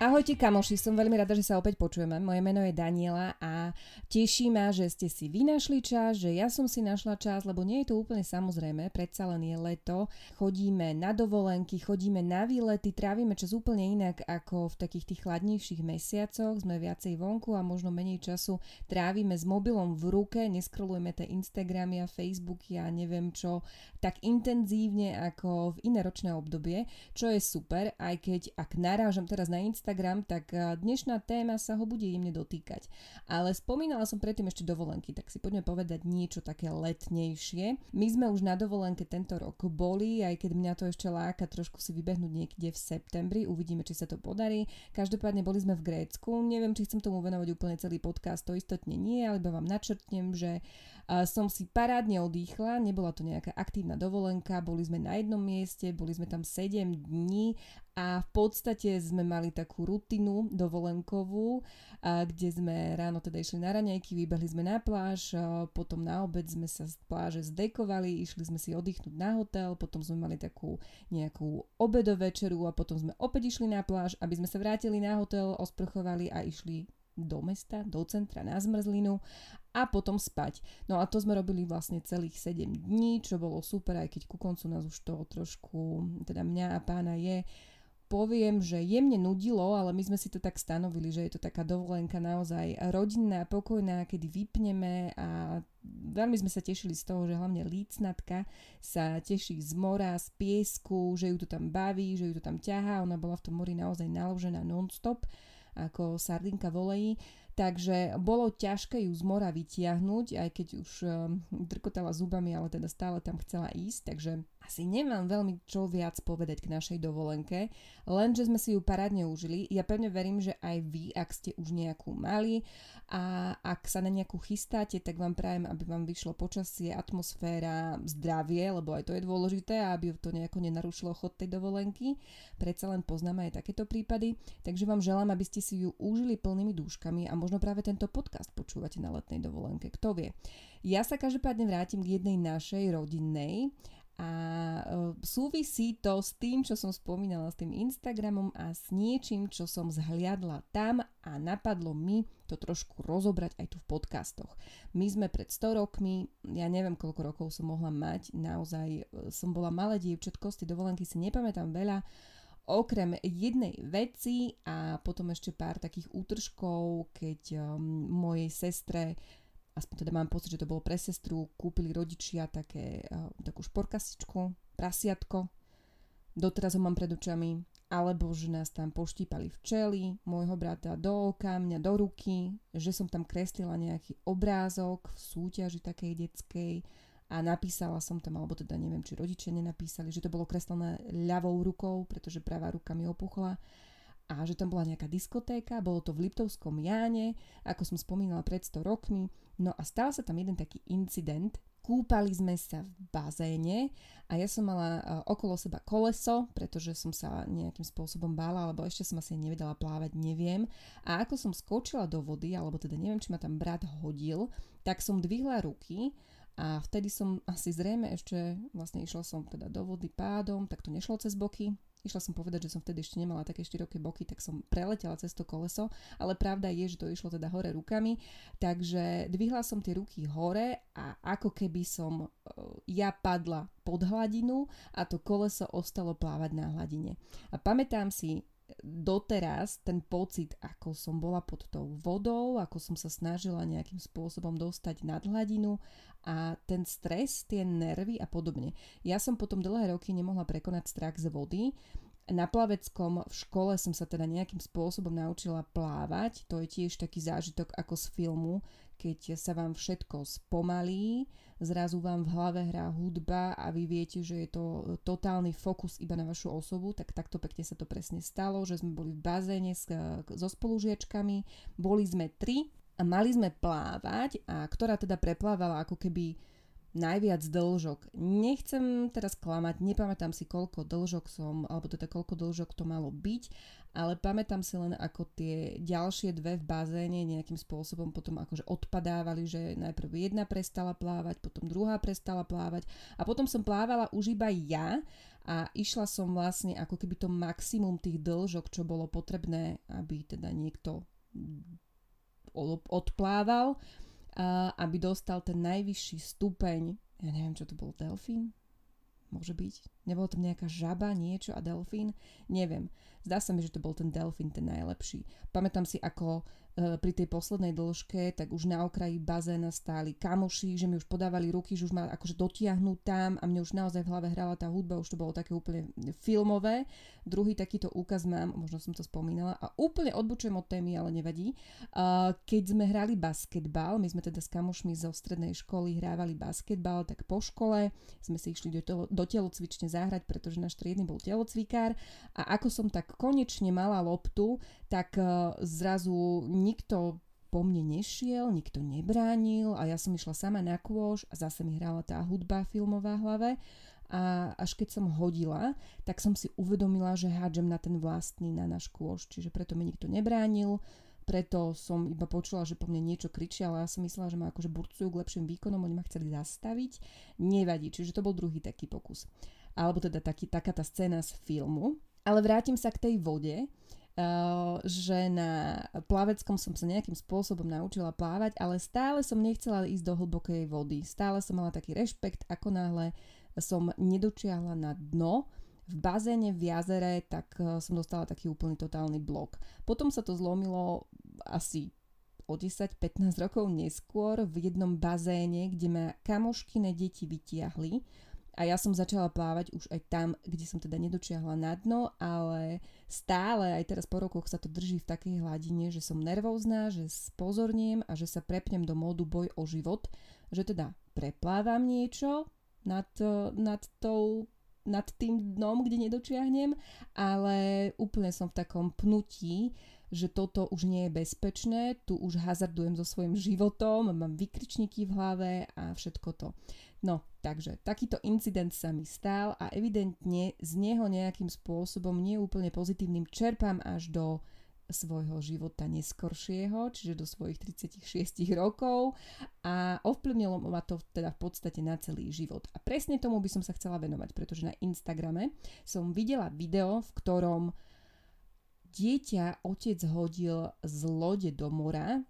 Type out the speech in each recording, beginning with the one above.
Ahojte kamoši, som veľmi rada, že sa opäť počujeme. Moje meno je Daniela a teší ma, že ste si vy našli čas, že ja som si našla čas, lebo nie je to úplne samozrejme, predsa len je leto, chodíme na dovolenky, chodíme na výlety, trávime čas úplne inak ako v takých tých chladnejších mesiacoch, sme viacej vonku a možno menej času trávime s mobilom v ruke, neskrolujeme tie Instagramy a Facebooky a neviem čo tak intenzívne ako v iné ročné obdobie, čo je super, aj keď ak narážam teraz na Instagram, Instagram, tak dnešná téma sa ho bude jemne dotýkať. Ale spomínala som predtým ešte dovolenky, tak si poďme povedať niečo také letnejšie. My sme už na dovolenke tento rok boli, aj keď mňa to ešte láka trošku si vybehnúť niekde v septembri, uvidíme, či sa to podarí. Každopádne boli sme v Grécku, neviem, či chcem tomu venovať úplne celý podcast, to istotne nie, ale vám načrtnem, že som si parádne odýchla, nebola to nejaká aktívna dovolenka, boli sme na jednom mieste, boli sme tam 7 dní a v podstate sme mali takú rutinu dovolenkovú, kde sme ráno teda išli na raňajky, vybehli sme na pláž, potom na obed sme sa z pláže zdekovali, išli sme si oddychnúť na hotel, potom sme mali takú nejakú obedovečeru a potom sme opäť išli na pláž, aby sme sa vrátili na hotel, osprchovali a išli do mesta, do centra na zmrzlinu a potom spať. No a to sme robili vlastne celých 7 dní, čo bolo super, aj keď ku koncu nás už to trošku, teda mňa a pána je poviem, že jemne nudilo, ale my sme si to tak stanovili, že je to taká dovolenka naozaj rodinná, pokojná, kedy vypneme a veľmi sme sa tešili z toho, že hlavne lícnatka sa teší z mora, z piesku, že ju to tam baví, že ju to tam ťahá, ona bola v tom mori naozaj naložená non-stop ako sardinka volejí takže bolo ťažké ju z mora vytiahnuť, aj keď už ehm, drkotala zubami, ale teda stále tam chcela ísť, takže asi nemám veľmi čo viac povedať k našej dovolenke, lenže sme si ju parádne užili. Ja pevne verím, že aj vy, ak ste už nejakú mali a ak sa na nejakú chystáte, tak vám prajem, aby vám vyšlo počasie, atmosféra, zdravie, lebo aj to je dôležité, aby to nejako nenarušilo chod tej dovolenky. Predsa len poznáme aj takéto prípady, takže vám želám, aby ste si ju užili plnými dúškami a možno možno práve tento podcast počúvate na letnej dovolenke, kto vie. Ja sa každopádne vrátim k jednej našej rodinnej a e, súvisí to s tým, čo som spomínala, s tým Instagramom a s niečím, čo som zhliadla tam a napadlo mi to trošku rozobrať aj tu v podcastoch. My sme pred 100 rokmi, ja neviem koľko rokov som mohla mať, naozaj e, som bola malé dievčatko, z tej dovolenky si nepamätám veľa, Okrem jednej veci a potom ešte pár takých útržkov, keď um, mojej sestre aspoň teda mám pocit, že to bolo pre sestru, kúpili rodičia také, uh, takú šporkasičku, prasiatko, doteraz ho mám pred očami, alebo že nás tam poštípali včely, môjho brata do oka, mňa do ruky, že som tam kreslila nejaký obrázok v súťaži takej detskej, a napísala som tam, alebo teda neviem, či rodičia nenapísali, že to bolo kreslené ľavou rukou, pretože pravá ruka mi opuchla. A že tam bola nejaká diskotéka, bolo to v Liptovskom Jáne, ako som spomínala pred 100 rokmi, no a stal sa tam jeden taký incident, kúpali sme sa v bazéne a ja som mala e, okolo seba koleso, pretože som sa nejakým spôsobom bála, alebo ešte som asi nevedela plávať, neviem. A ako som skočila do vody, alebo teda neviem, či ma tam brat hodil, tak som dvihla ruky a vtedy som asi zrejme ešte, vlastne išla som teda do vody pádom, tak to nešlo cez boky. Išla som povedať, že som vtedy ešte nemala také široké boky, tak som preletela cez to koleso, ale pravda je, že to išlo teda hore rukami, takže dvihla som tie ruky hore a ako keby som e, ja padla pod hladinu a to koleso ostalo plávať na hladine. A pamätám si doteraz ten pocit, ako som bola pod tou vodou, ako som sa snažila nejakým spôsobom dostať nad hladinu a ten stres, tie nervy a podobne. Ja som potom dlhé roky nemohla prekonať strach z vody, na plaveckom v škole som sa teda nejakým spôsobom naučila plávať. To je tiež taký zážitok ako z filmu, keď sa vám všetko spomalí, zrazu vám v hlave hrá hudba a vy viete, že je to totálny fokus iba na vašu osobu, tak takto pekne sa to presne stalo, že sme boli v bazéne so spolužiačkami, boli sme tri a mali sme plávať a ktorá teda preplávala ako keby najviac dlžok. Nechcem teraz klamať, nepamätám si koľko dlžok som, alebo teda koľko dlžok to malo byť, ale pamätám si len ako tie ďalšie dve v bazéne nejakým spôsobom potom akože odpadávali, že najprv jedna prestala plávať, potom druhá prestala plávať a potom som plávala už iba ja a išla som vlastne ako keby to maximum tých dĺžok, čo bolo potrebné, aby teda niekto odplával, aby dostal ten najvyšší stupeň, ja neviem, čo to bol, delfín? Môže byť? Nebolo tam nejaká žaba, niečo a delfín? Neviem. Zdá sa mi, že to bol ten delfín ten najlepší. Pamätám si, ako E, pri tej poslednej dĺžke, tak už na okraji bazéna stáli kamoši, že mi už podávali ruky, že už ma akože dotiahnu tam a mne už naozaj v hlave hrala tá hudba, už to bolo také úplne filmové. Druhý takýto úkaz mám, možno som to spomínala a úplne odbočujem od témy, ale nevadí. Keď sme hrali basketbal, my sme teda s kamošmi zo strednej školy hrávali basketbal, tak po škole sme si išli do, telo, do telocvične zahrať, pretože náš triedny bol telocvikár a ako som tak konečne mala loptu, tak e, zrazu nikto po mne nešiel, nikto nebránil a ja som išla sama na kôž a zase mi hrala tá hudba filmová hlave a až keď som hodila, tak som si uvedomila, že hádžem na ten vlastný, na náš kôž, čiže preto mi nikto nebránil, preto som iba počula, že po mne niečo kričia, ale ja som myslela, že ma akože burcujú k lepším výkonom, oni ma chceli zastaviť. Nevadí, čiže to bol druhý taký pokus. Alebo teda taký, taká tá scéna z filmu. Ale vrátim sa k tej vode Eh, že na plaveckom som sa nejakým spôsobom naučila plávať, ale stále som nechcela ísť do hlbokej vody. Stále som mala taký rešpekt, ako náhle som nedočiahla na dno, v bazéne v jazere, tak eh, som dostala taký úplný totálny blok. Potom sa to zlomilo asi o 10-15 rokov neskôr v jednom bazéne, kde ma kamoškine deti vytiahli a ja som začala plávať už aj tam, kde som teda nedočiahla na dno, ale stále aj teraz po rokoch sa to drží v takej hladine, že som nervózna, že spozorniem a že sa prepnem do módu boj o život, že teda preplávam niečo nad, nad tou nad tým dnom, kde nedočiahnem, ale úplne som v takom pnutí, že toto už nie je bezpečné, tu už hazardujem so svojím životom, mám vykričníky v hlave a všetko to. No, takže takýto incident sa mi stal a evidentne z neho nejakým spôsobom neúplne pozitívnym čerpám až do svojho života neskoršieho, čiže do svojich 36 rokov a ovplyvnilo ma to teda v podstate na celý život. A presne tomu by som sa chcela venovať, pretože na Instagrame som videla video, v ktorom dieťa otec hodil z lode do mora.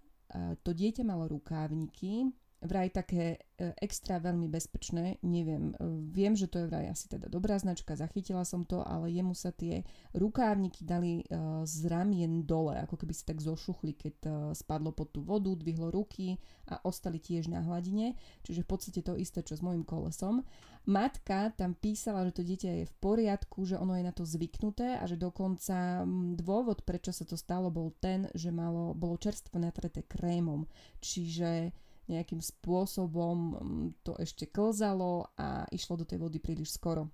To dieťa malo rukávniky, vraj také e, extra veľmi bezpečné, neviem, e, viem, že to je vraj asi teda dobrá značka, zachytila som to, ale jemu sa tie rukávniky dali e, z ramien dole, ako keby si tak zošuchli, keď spadlo pod tú vodu, dvihlo ruky a ostali tiež na hladine, čiže v podstate to isté, čo s mojim kolesom. Matka tam písala, že to dieťa je v poriadku, že ono je na to zvyknuté a že dokonca dôvod, prečo sa to stalo, bol ten, že malo, bolo čerstvo natreté krémom, čiže nejakým spôsobom mm, to ešte klzalo a išlo do tej vody príliš skoro.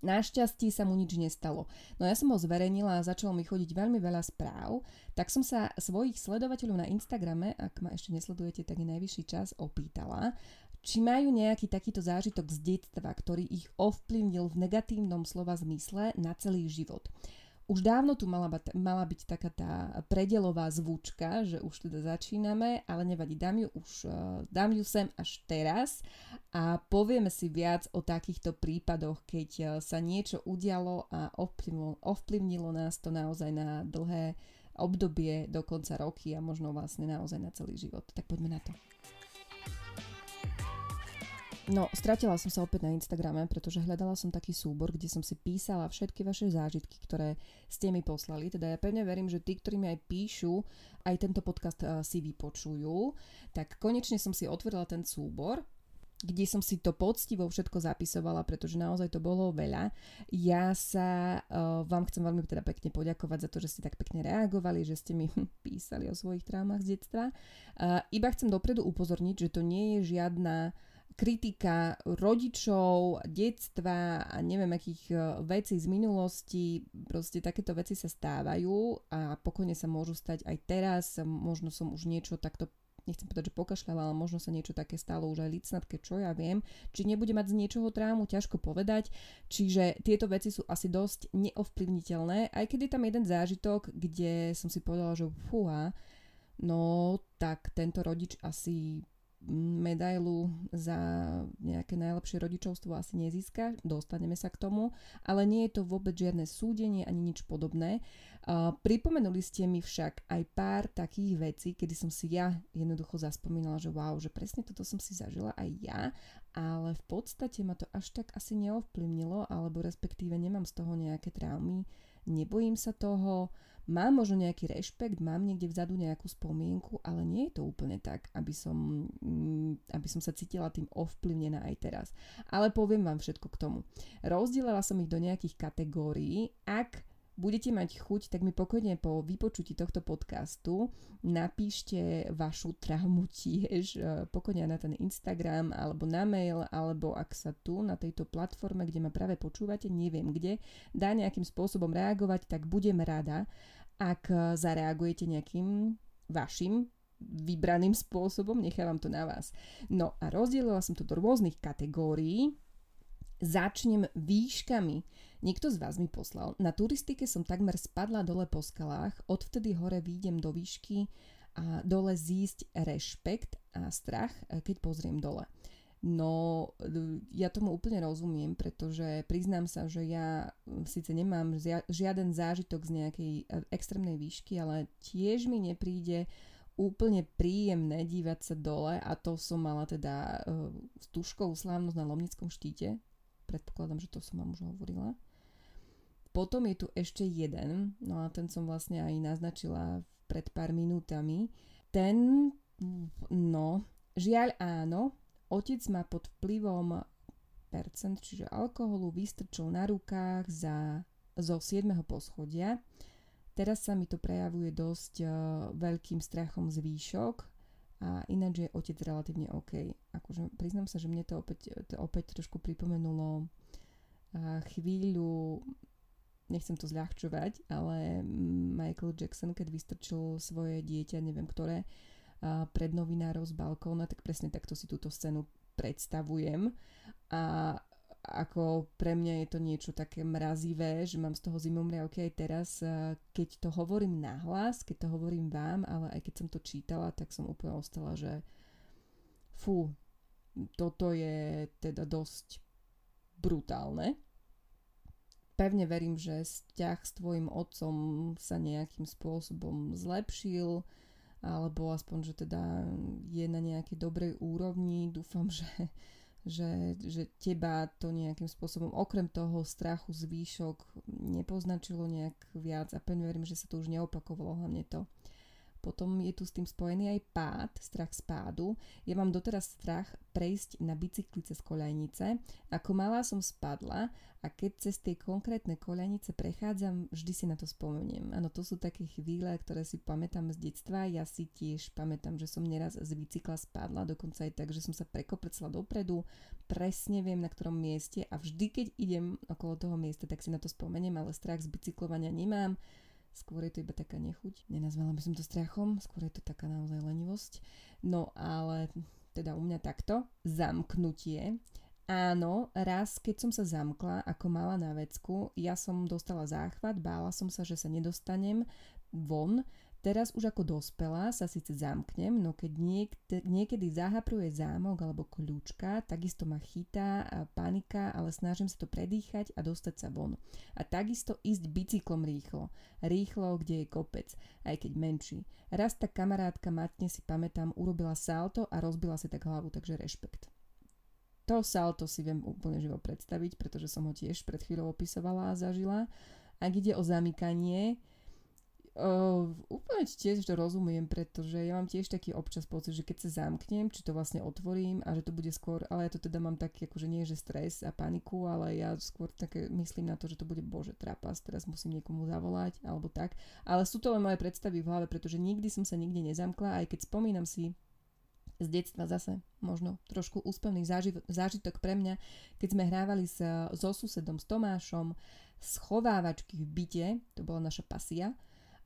Našťastí sa mu nič nestalo. No ja som ho zverejnila a začalo mi chodiť veľmi veľa správ, tak som sa svojich sledovateľov na Instagrame, ak ma ešte nesledujete, tak je najvyšší čas, opýtala, či majú nejaký takýto zážitok z detstva, ktorý ich ovplyvnil v negatívnom slova zmysle na celý život už dávno tu mala, mala byť taká tá predelová zvučka, že už teda začíname, ale nevadí, dám ju už, eh, dám ju sem až teraz a povieme si viac o takýchto prípadoch, keď eh, sa niečo udialo a ovplyvnilo, ovplyvnilo nás to naozaj na dlhé obdobie, dokonca roky a možno vlastne naozaj na celý život. Tak poďme na to. No, stratila som sa opäť na Instagrame, pretože hľadala som taký súbor, kde som si písala všetky vaše zážitky, ktoré ste mi poslali. Teda ja pevne verím, že tí, ktorí mi aj píšu, aj tento podcast uh, si vypočujú. Tak konečne som si otvorila ten súbor kde som si to poctivo všetko zapisovala, pretože naozaj to bolo veľa. Ja sa uh, vám chcem veľmi teda pekne poďakovať za to, že ste tak pekne reagovali, že ste mi písali o svojich traumách z detstva. Uh, iba chcem dopredu upozorniť, že to nie je žiadna kritika rodičov, detstva a neviem akých e, vecí z minulosti, proste takéto veci sa stávajú a pokojne sa môžu stať aj teraz, možno som už niečo takto nechcem povedať, že pokašľala, ale možno sa niečo také stalo už aj licnatke, čo ja viem. Či nebude mať z niečoho trámu, ťažko povedať. Čiže tieto veci sú asi dosť neovplyvniteľné, aj keď je tam jeden zážitok, kde som si povedala, že fúha, no tak tento rodič asi medailu za nejaké najlepšie rodičovstvo asi nezíska, dostaneme sa k tomu, ale nie je to vôbec žiadne súdenie ani nič podobné. Pripomenuli ste mi však aj pár takých vecí, kedy som si ja jednoducho zaspomínala, že wow, že presne toto som si zažila aj ja, ale v podstate ma to až tak asi neovplyvnilo, alebo respektíve nemám z toho nejaké traumy, nebojím sa toho, Mám možno nejaký rešpekt, mám niekde vzadu nejakú spomienku, ale nie je to úplne tak, aby som, mm, aby som sa cítila tým ovplyvnená aj teraz. Ale poviem vám všetko k tomu. Rozdielala som ich do nejakých kategórií. Ak budete mať chuť, tak mi pokojne po vypočutí tohto podcastu napíšte vašu traumu tiež e, pokojne na ten Instagram alebo na mail, alebo ak sa tu na tejto platforme, kde ma práve počúvate, neviem kde, dá nejakým spôsobom reagovať, tak budem rada, ak e, zareagujete nejakým vašim vybraným spôsobom, nechávam to na vás. No a rozdielila som to do rôznych kategórií, Začnem výškami. Niekto z vás mi poslal. Na turistike som takmer spadla dole po skalách, odvtedy hore výjdem do výšky a dole zísť rešpekt a strach, e, keď pozriem dole. No, ja tomu úplne rozumiem, pretože priznám sa, že ja síce nemám žiaden zážitok z nejakej e, extrémnej výšky, ale tiež mi nepríde úplne príjemné dívať sa dole a to som mala teda uh, stužkovú slávnosť na Lomnickom štíte, predpokladám, že to som vám už hovorila. Potom je tu ešte jeden, no a ten som vlastne aj naznačila pred pár minútami. Ten, no, žiaľ áno, otec ma pod vplyvom percent, čiže alkoholu, vystrčil na rukách za, zo 7. poschodia. Teraz sa mi to prejavuje dosť uh, veľkým strachom z výšok a ináč je otec relatívne OK. Akože priznám sa, že mne to opäť, to opäť trošku pripomenulo chvíľu, nechcem to zľahčovať, ale Michael Jackson, keď vystrčil svoje dieťa, neviem ktoré, pred novinárov z balkóna, tak presne takto si túto scénu predstavujem. A ako pre mňa je to niečo také mrazivé, že mám z toho zimomriavky aj teraz, keď to hovorím nahlas, keď to hovorím vám, ale aj keď som to čítala, tak som úplne ostala, že fú, toto je teda dosť brutálne. Pevne verím, že vzťah s tvojim otcom sa nejakým spôsobom zlepšil, alebo aspoň, že teda je na nejakej dobrej úrovni. Dúfam, že že, že teba to nejakým spôsobom okrem toho strachu z výšok nepoznačilo nejak viac a pevne verím, že sa to už neopakovalo hlavne to. Potom je tu s tým spojený aj pád, strach z pádu. Ja mám doteraz strach prejsť na bicykli cez koľajnice. Ako malá som spadla a keď cez tie konkrétne koľajnice prechádzam, vždy si na to spomeniem. Áno, to sú také chvíle, ktoré si pamätám z detstva. Ja si tiež pamätám, že som neraz z bicykla spadla, dokonca aj tak, že som sa prekoprcla dopredu. Presne viem, na ktorom mieste a vždy, keď idem okolo toho miesta, tak si na to spomeniem, ale strach z bicyklovania nemám skôr je to iba taká nechuť. Nenazvala by som to strachom, skôr je to taká naozaj lenivosť. No ale teda u mňa takto. Zamknutie. Áno, raz, keď som sa zamkla ako mala na vecku, ja som dostala záchvat, bála som sa, že sa nedostanem von, Teraz už ako dospelá sa síce zamknem, no keď niekde, niekedy zahapruje zámok alebo kľúčka, takisto ma chytá panika, ale snažím sa to predýchať a dostať sa von. A takisto ísť bicyklom rýchlo. Rýchlo, kde je kopec, aj keď menší. Raz tá kamarátka matne si pamätám, urobila salto a rozbila si tak hlavu, takže rešpekt. To salto si viem úplne živo predstaviť, pretože som ho tiež pred chvíľou opisovala a zažila. Ak ide o zamykanie, Uh, úplne tiež to rozumiem, pretože ja mám tiež taký občas pocit, že keď sa zamknem, či to vlastne otvorím a že to bude skôr, ale ja to teda mám taký akože nie že stres a paniku, ale ja skôr také myslím na to, že to bude bože trapas, teraz musím niekomu zavolať alebo tak. Ale sú to len moje predstavy v hlave, pretože nikdy som sa nikde nezamkla, aj keď spomínam si z detstva zase možno trošku úspevný zážitok pre mňa, keď sme hrávali sa so susedom, s Tomášom, schovávačky v byte, to bola naša pasia,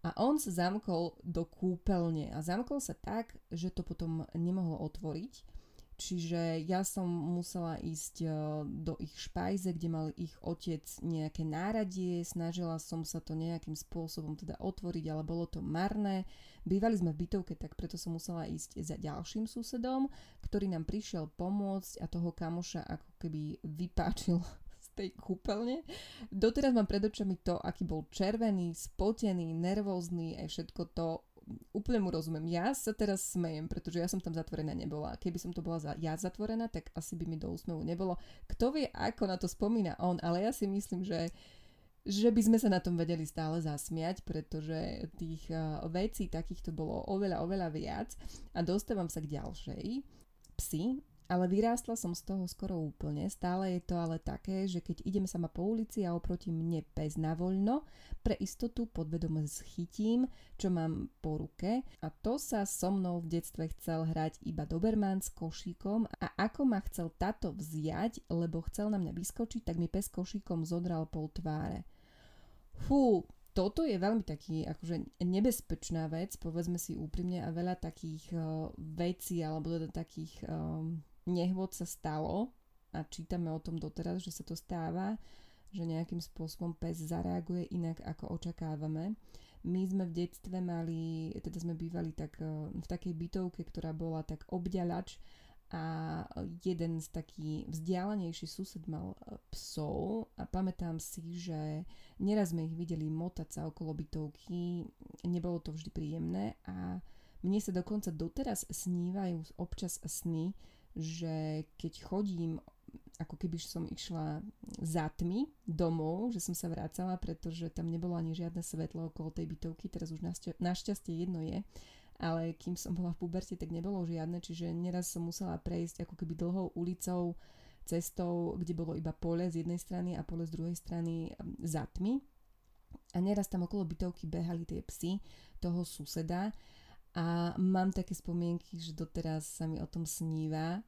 a on sa zamkol do kúpeľne a zamkol sa tak, že to potom nemohol otvoriť. Čiže ja som musela ísť do ich špajze, kde mal ich otec nejaké náradie, snažila som sa to nejakým spôsobom teda otvoriť, ale bolo to marné. Bývali sme v bytovke, tak preto som musela ísť za ďalším susedom, ktorý nám prišiel pomôcť a toho kamoša ako keby vypáčil tej kúpeľne. Doteraz mám pred očami to, aký bol červený, spotený, nervózny, aj všetko to úplne mu rozumiem. Ja sa teraz smejem, pretože ja som tam zatvorená nebola. Keby som to bola za, ja zatvorená, tak asi by mi do úsmevu nebolo. Kto vie, ako na to spomína on, ale ja si myslím, že že by sme sa na tom vedeli stále zasmiať, pretože tých vecí takýchto bolo oveľa, oveľa viac. A dostávam sa k ďalšej. Psi ale vyrástla som z toho skoro úplne. Stále je to ale také, že keď idem sama po ulici a oproti mne pes na voľno, pre istotu podvedome schytím, čo mám po ruke a to sa so mnou v detstve chcel hrať iba Doberman s košíkom a ako ma chcel táto vziať, lebo chcel na mňa vyskočiť, tak mi pes košíkom zodral pol tváre. Fú, toto je veľmi taký akože nebezpečná vec, povedzme si úprimne a veľa takých uh, vecí alebo teda takých um, nehôd sa stalo a čítame o tom doteraz, že sa to stáva, že nejakým spôsobom pes zareaguje inak ako očakávame. My sme v detstve mali, teda sme bývali tak e, v takej bytovke, ktorá bola tak obďalač a jeden z taký vzdialenejší sused mal e, psov a pamätám si, že neraz sme ich videli motať sa okolo bytovky, nebolo to vždy príjemné a mne sa dokonca doteraz snívajú občas sny, že keď chodím ako keby som išla za tmy domov, že som sa vracala, pretože tam nebolo ani žiadne svetlo okolo tej bytovky, teraz už našťastie jedno je, ale kým som bola v puberte, tak nebolo žiadne, čiže neraz som musela prejsť ako keby dlhou ulicou, cestou, kde bolo iba pole z jednej strany a pole z druhej strany um, za tmy. A neraz tam okolo bytovky behali tie psy toho suseda a mám také spomienky, že doteraz sa mi o tom sníva,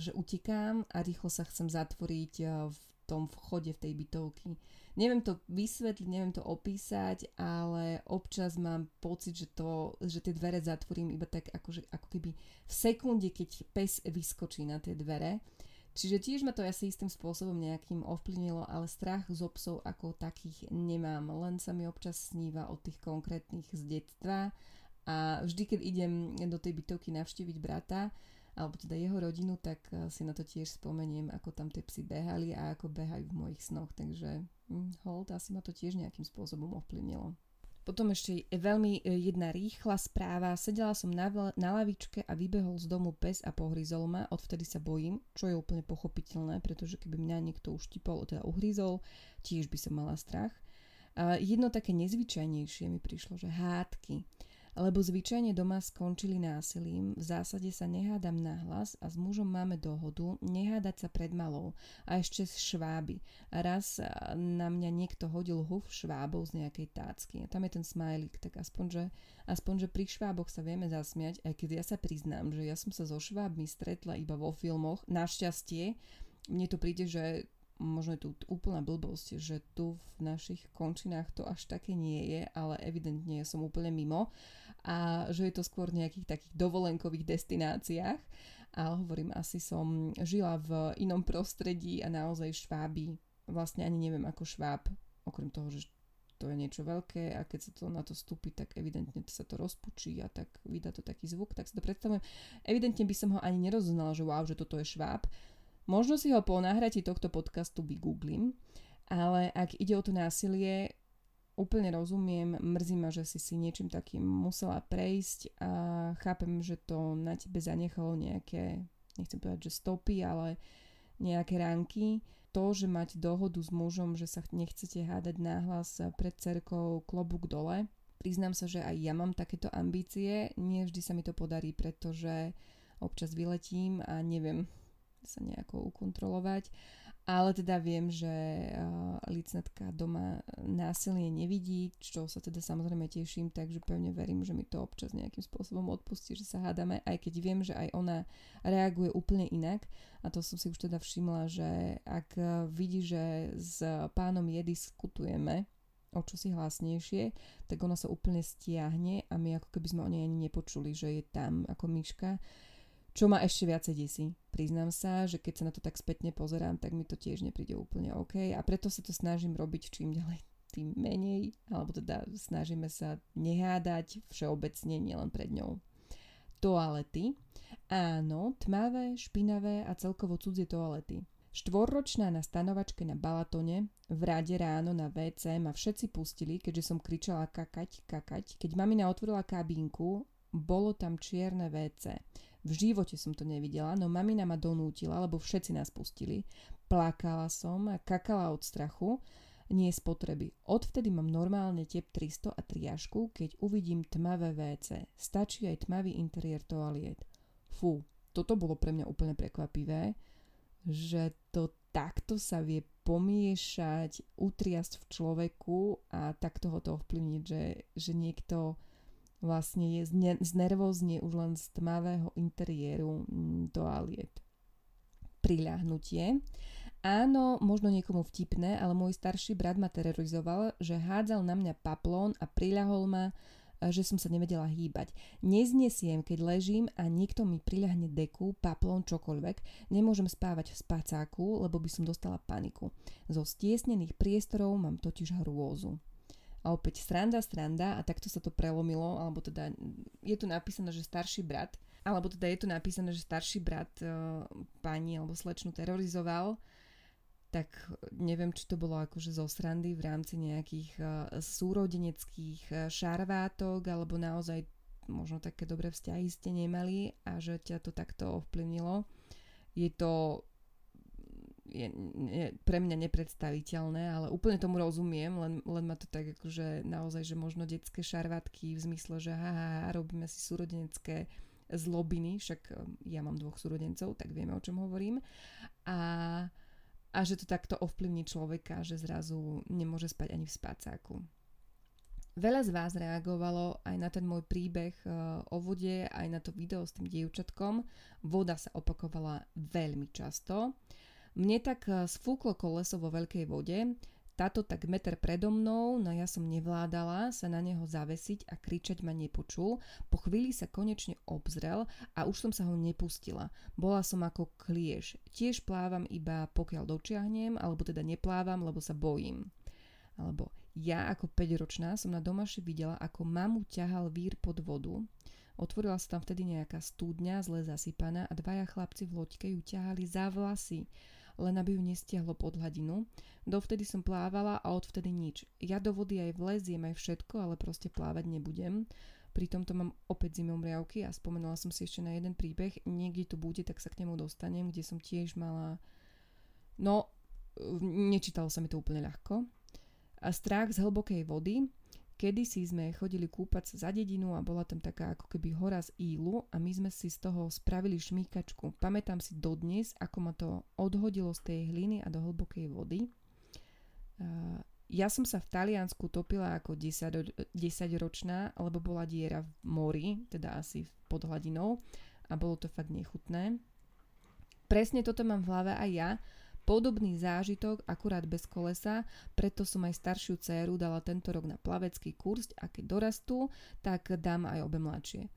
že utekám a rýchlo sa chcem zatvoriť v tom vchode v tej bytovky. Neviem to vysvetliť, neviem to opísať, ale občas mám pocit, že, to, že tie dvere zatvorím iba tak akože, ako keby v sekunde, keď pes vyskočí na tie dvere. Čiže tiež ma to asi istým spôsobom nejakým ovplyvnilo, ale strach z psov ako takých nemám. Len sa mi občas sníva o tých konkrétnych z detstva a vždy, keď idem do tej bytovky navštíviť brata, alebo teda jeho rodinu, tak eh, si na to tiež spomeniem, ako tam tie psy behali a ako behajú v mojich snoch, takže hm, hold, asi ma to tiež nejakým spôsobom ovplyvnilo. Potom ešte veľmi eh, jedna rýchla správa. Sedela som na, na lavičke a vybehol z domu pes a pohryzol ma. Odvtedy sa bojím, čo je úplne pochopiteľné, pretože keby mňa niekto uštipol, teda uhryzol, tiež by som mala strach. A jedno také nezvyčajnejšie mi prišlo, že hádky lebo zvyčajne doma skončili násilím, v zásade sa nehádam nahlas a s mužom máme dohodu nehádať sa pred malou a ešte z šváby. A raz na mňa niekto hodil huf švábov z nejakej tácky. A tam je ten smajlik, tak aspoň že, aspoň, že pri šváboch sa vieme zasmiať, aj keď ja sa priznám, že ja som sa so švábmi stretla iba vo filmoch. Našťastie, mne to príde, že možno je tu úplná blbosť, že tu v našich končinách to až také nie je, ale evidentne som úplne mimo a že je to skôr v nejakých takých dovolenkových destináciách. Ale hovorím, asi som žila v inom prostredí a naozaj šváby, vlastne ani neviem ako šváb, okrem toho, že to je niečo veľké a keď sa to na to stúpi, tak evidentne sa to rozpučí a tak vydá to taký zvuk, tak si to predstavujem. Evidentne by som ho ani nerozoznala, že wow, že toto je šváb, Možno si ho po nahratí tohto podcastu vygooglím, ale ak ide o to násilie, úplne rozumiem, mrzí ma, že si si niečím takým musela prejsť a chápem, že to na tebe zanechalo nejaké, nechcem povedať, že stopy, ale nejaké ránky. To, že mať dohodu s mužom, že sa nechcete hádať náhlas pred cerkou klobúk dole. Priznám sa, že aj ja mám takéto ambície. Nie vždy sa mi to podarí, pretože občas vyletím a neviem, sa nejako ukontrolovať. Ale teda viem, že uh, licnetka doma násilie nevidí, čo sa teda samozrejme teším, takže pevne verím, že mi to občas nejakým spôsobom odpustí, že sa hádame, aj keď viem, že aj ona reaguje úplne inak. A to som si už teda všimla, že ak vidí, že s pánom je diskutujeme, o čo si hlasnejšie, tak ona sa úplne stiahne a my ako keby sme o nej ani nepočuli, že je tam ako myška Čo ma ešte viacej desí. Priznám sa, že keď sa na to tak spätne pozerám, tak mi to tiež nepríde úplne OK a preto sa to snažím robiť čím ďalej tým menej, alebo teda snažíme sa nehádať všeobecne, nielen pred ňou. Toalety. Áno, tmavé, špinavé a celkovo cudzie toalety. Štvorročná na stanovačke na Balatone v rade ráno na WC ma všetci pustili, keďže som kričala kakať, kakať. Keď mamina otvorila kabínku, bolo tam čierne WC. V živote som to nevidela, no mamina ma donútila, lebo všetci nás pustili. Plakala som a kakala od strachu nie spotreby. Odvtedy mám normálne tep 300 a triažku, keď uvidím tmavé WC. Stačí aj tmavý interiér toaliet. Fú, toto bolo pre mňa úplne prekvapivé, že to takto sa vie pomiešať, utriasť v človeku a takto ho to ovplyvniť, že, že niekto vlastne je znervozne už len z tmavého interiéru mm, toaliet. Priľahnutie. Áno, možno niekomu vtipné, ale môj starší brat ma terorizoval, že hádzal na mňa paplón a priľahol ma, e, že som sa nevedela hýbať. Neznesiem, keď ležím a niekto mi priľahne deku, paplón, čokoľvek. Nemôžem spávať v spacáku, lebo by som dostala paniku. Zo stiesnených priestorov mám totiž hrôzu. A opäť stranda, stranda a takto sa to prelomilo, alebo teda je tu napísané, že starší brat, alebo teda je tu napísané, že starší brat e, pani alebo slečnu terorizoval tak neviem, či to bolo akože zo srandy v rámci nejakých uh, súrodeneckých uh, šarvátok, alebo naozaj možno také dobré vzťahy ste nemali a že ťa to takto ovplyvnilo. Je to je, je pre mňa nepredstaviteľné, ale úplne tomu rozumiem, len, len ma to tak akože naozaj, že možno detské šarvátky v zmysle, že ha, ha, robíme si súrodenecké zlobiny, však ja mám dvoch súrodencov, tak vieme, o čom hovorím. A a že to takto ovplyvní človeka, že zrazu nemôže spať ani v spacáku. Veľa z vás reagovalo aj na ten môj príbeh e, o vode, aj na to video s tým dievčatkom. Voda sa opakovala veľmi často. Mne tak e, sfúklo koleso vo veľkej vode, táto tak meter predo mnou, no ja som nevládala sa na neho zavesiť a kričať ma nepočul. Po chvíli sa konečne obzrel a už som sa ho nepustila. Bola som ako kliež. Tiež plávam iba pokiaľ dočiahnem, alebo teda neplávam, lebo sa bojím. Alebo ja ako 5-ročná som na domaši videla, ako mamu ťahal vír pod vodu. Otvorila sa tam vtedy nejaká studňa, zle zasypaná a dvaja chlapci v loďke ju ťahali za vlasy len aby ju nestiahlo pod hladinu. Dovtedy som plávala a odvtedy nič. Ja do vody aj vleziem aj všetko, ale proste plávať nebudem. Pri tomto mám opäť zimomriavky a spomenula som si ešte na jeden príbeh. Niekde tu bude, tak sa k nemu dostanem, kde som tiež mala... No, nečítalo sa mi to úplne ľahko. A strach z hlbokej vody, Kedysi sme chodili kúpať za dedinu a bola tam taká ako keby hora z ílu a my sme si z toho spravili šmíkačku. Pamätám si dodnes, ako ma to odhodilo z tej hliny a do hlbokej vody. Ja som sa v Taliansku topila ako 10, 10 ročná, lebo bola diera v mori, teda asi pod hladinou a bolo to fakt nechutné. Presne toto mám v hlave aj ja, Podobný zážitok, akurát bez kolesa, preto som aj staršiu dceru dala tento rok na plavecký kurz a keď dorastú, tak dám aj obe mladšie.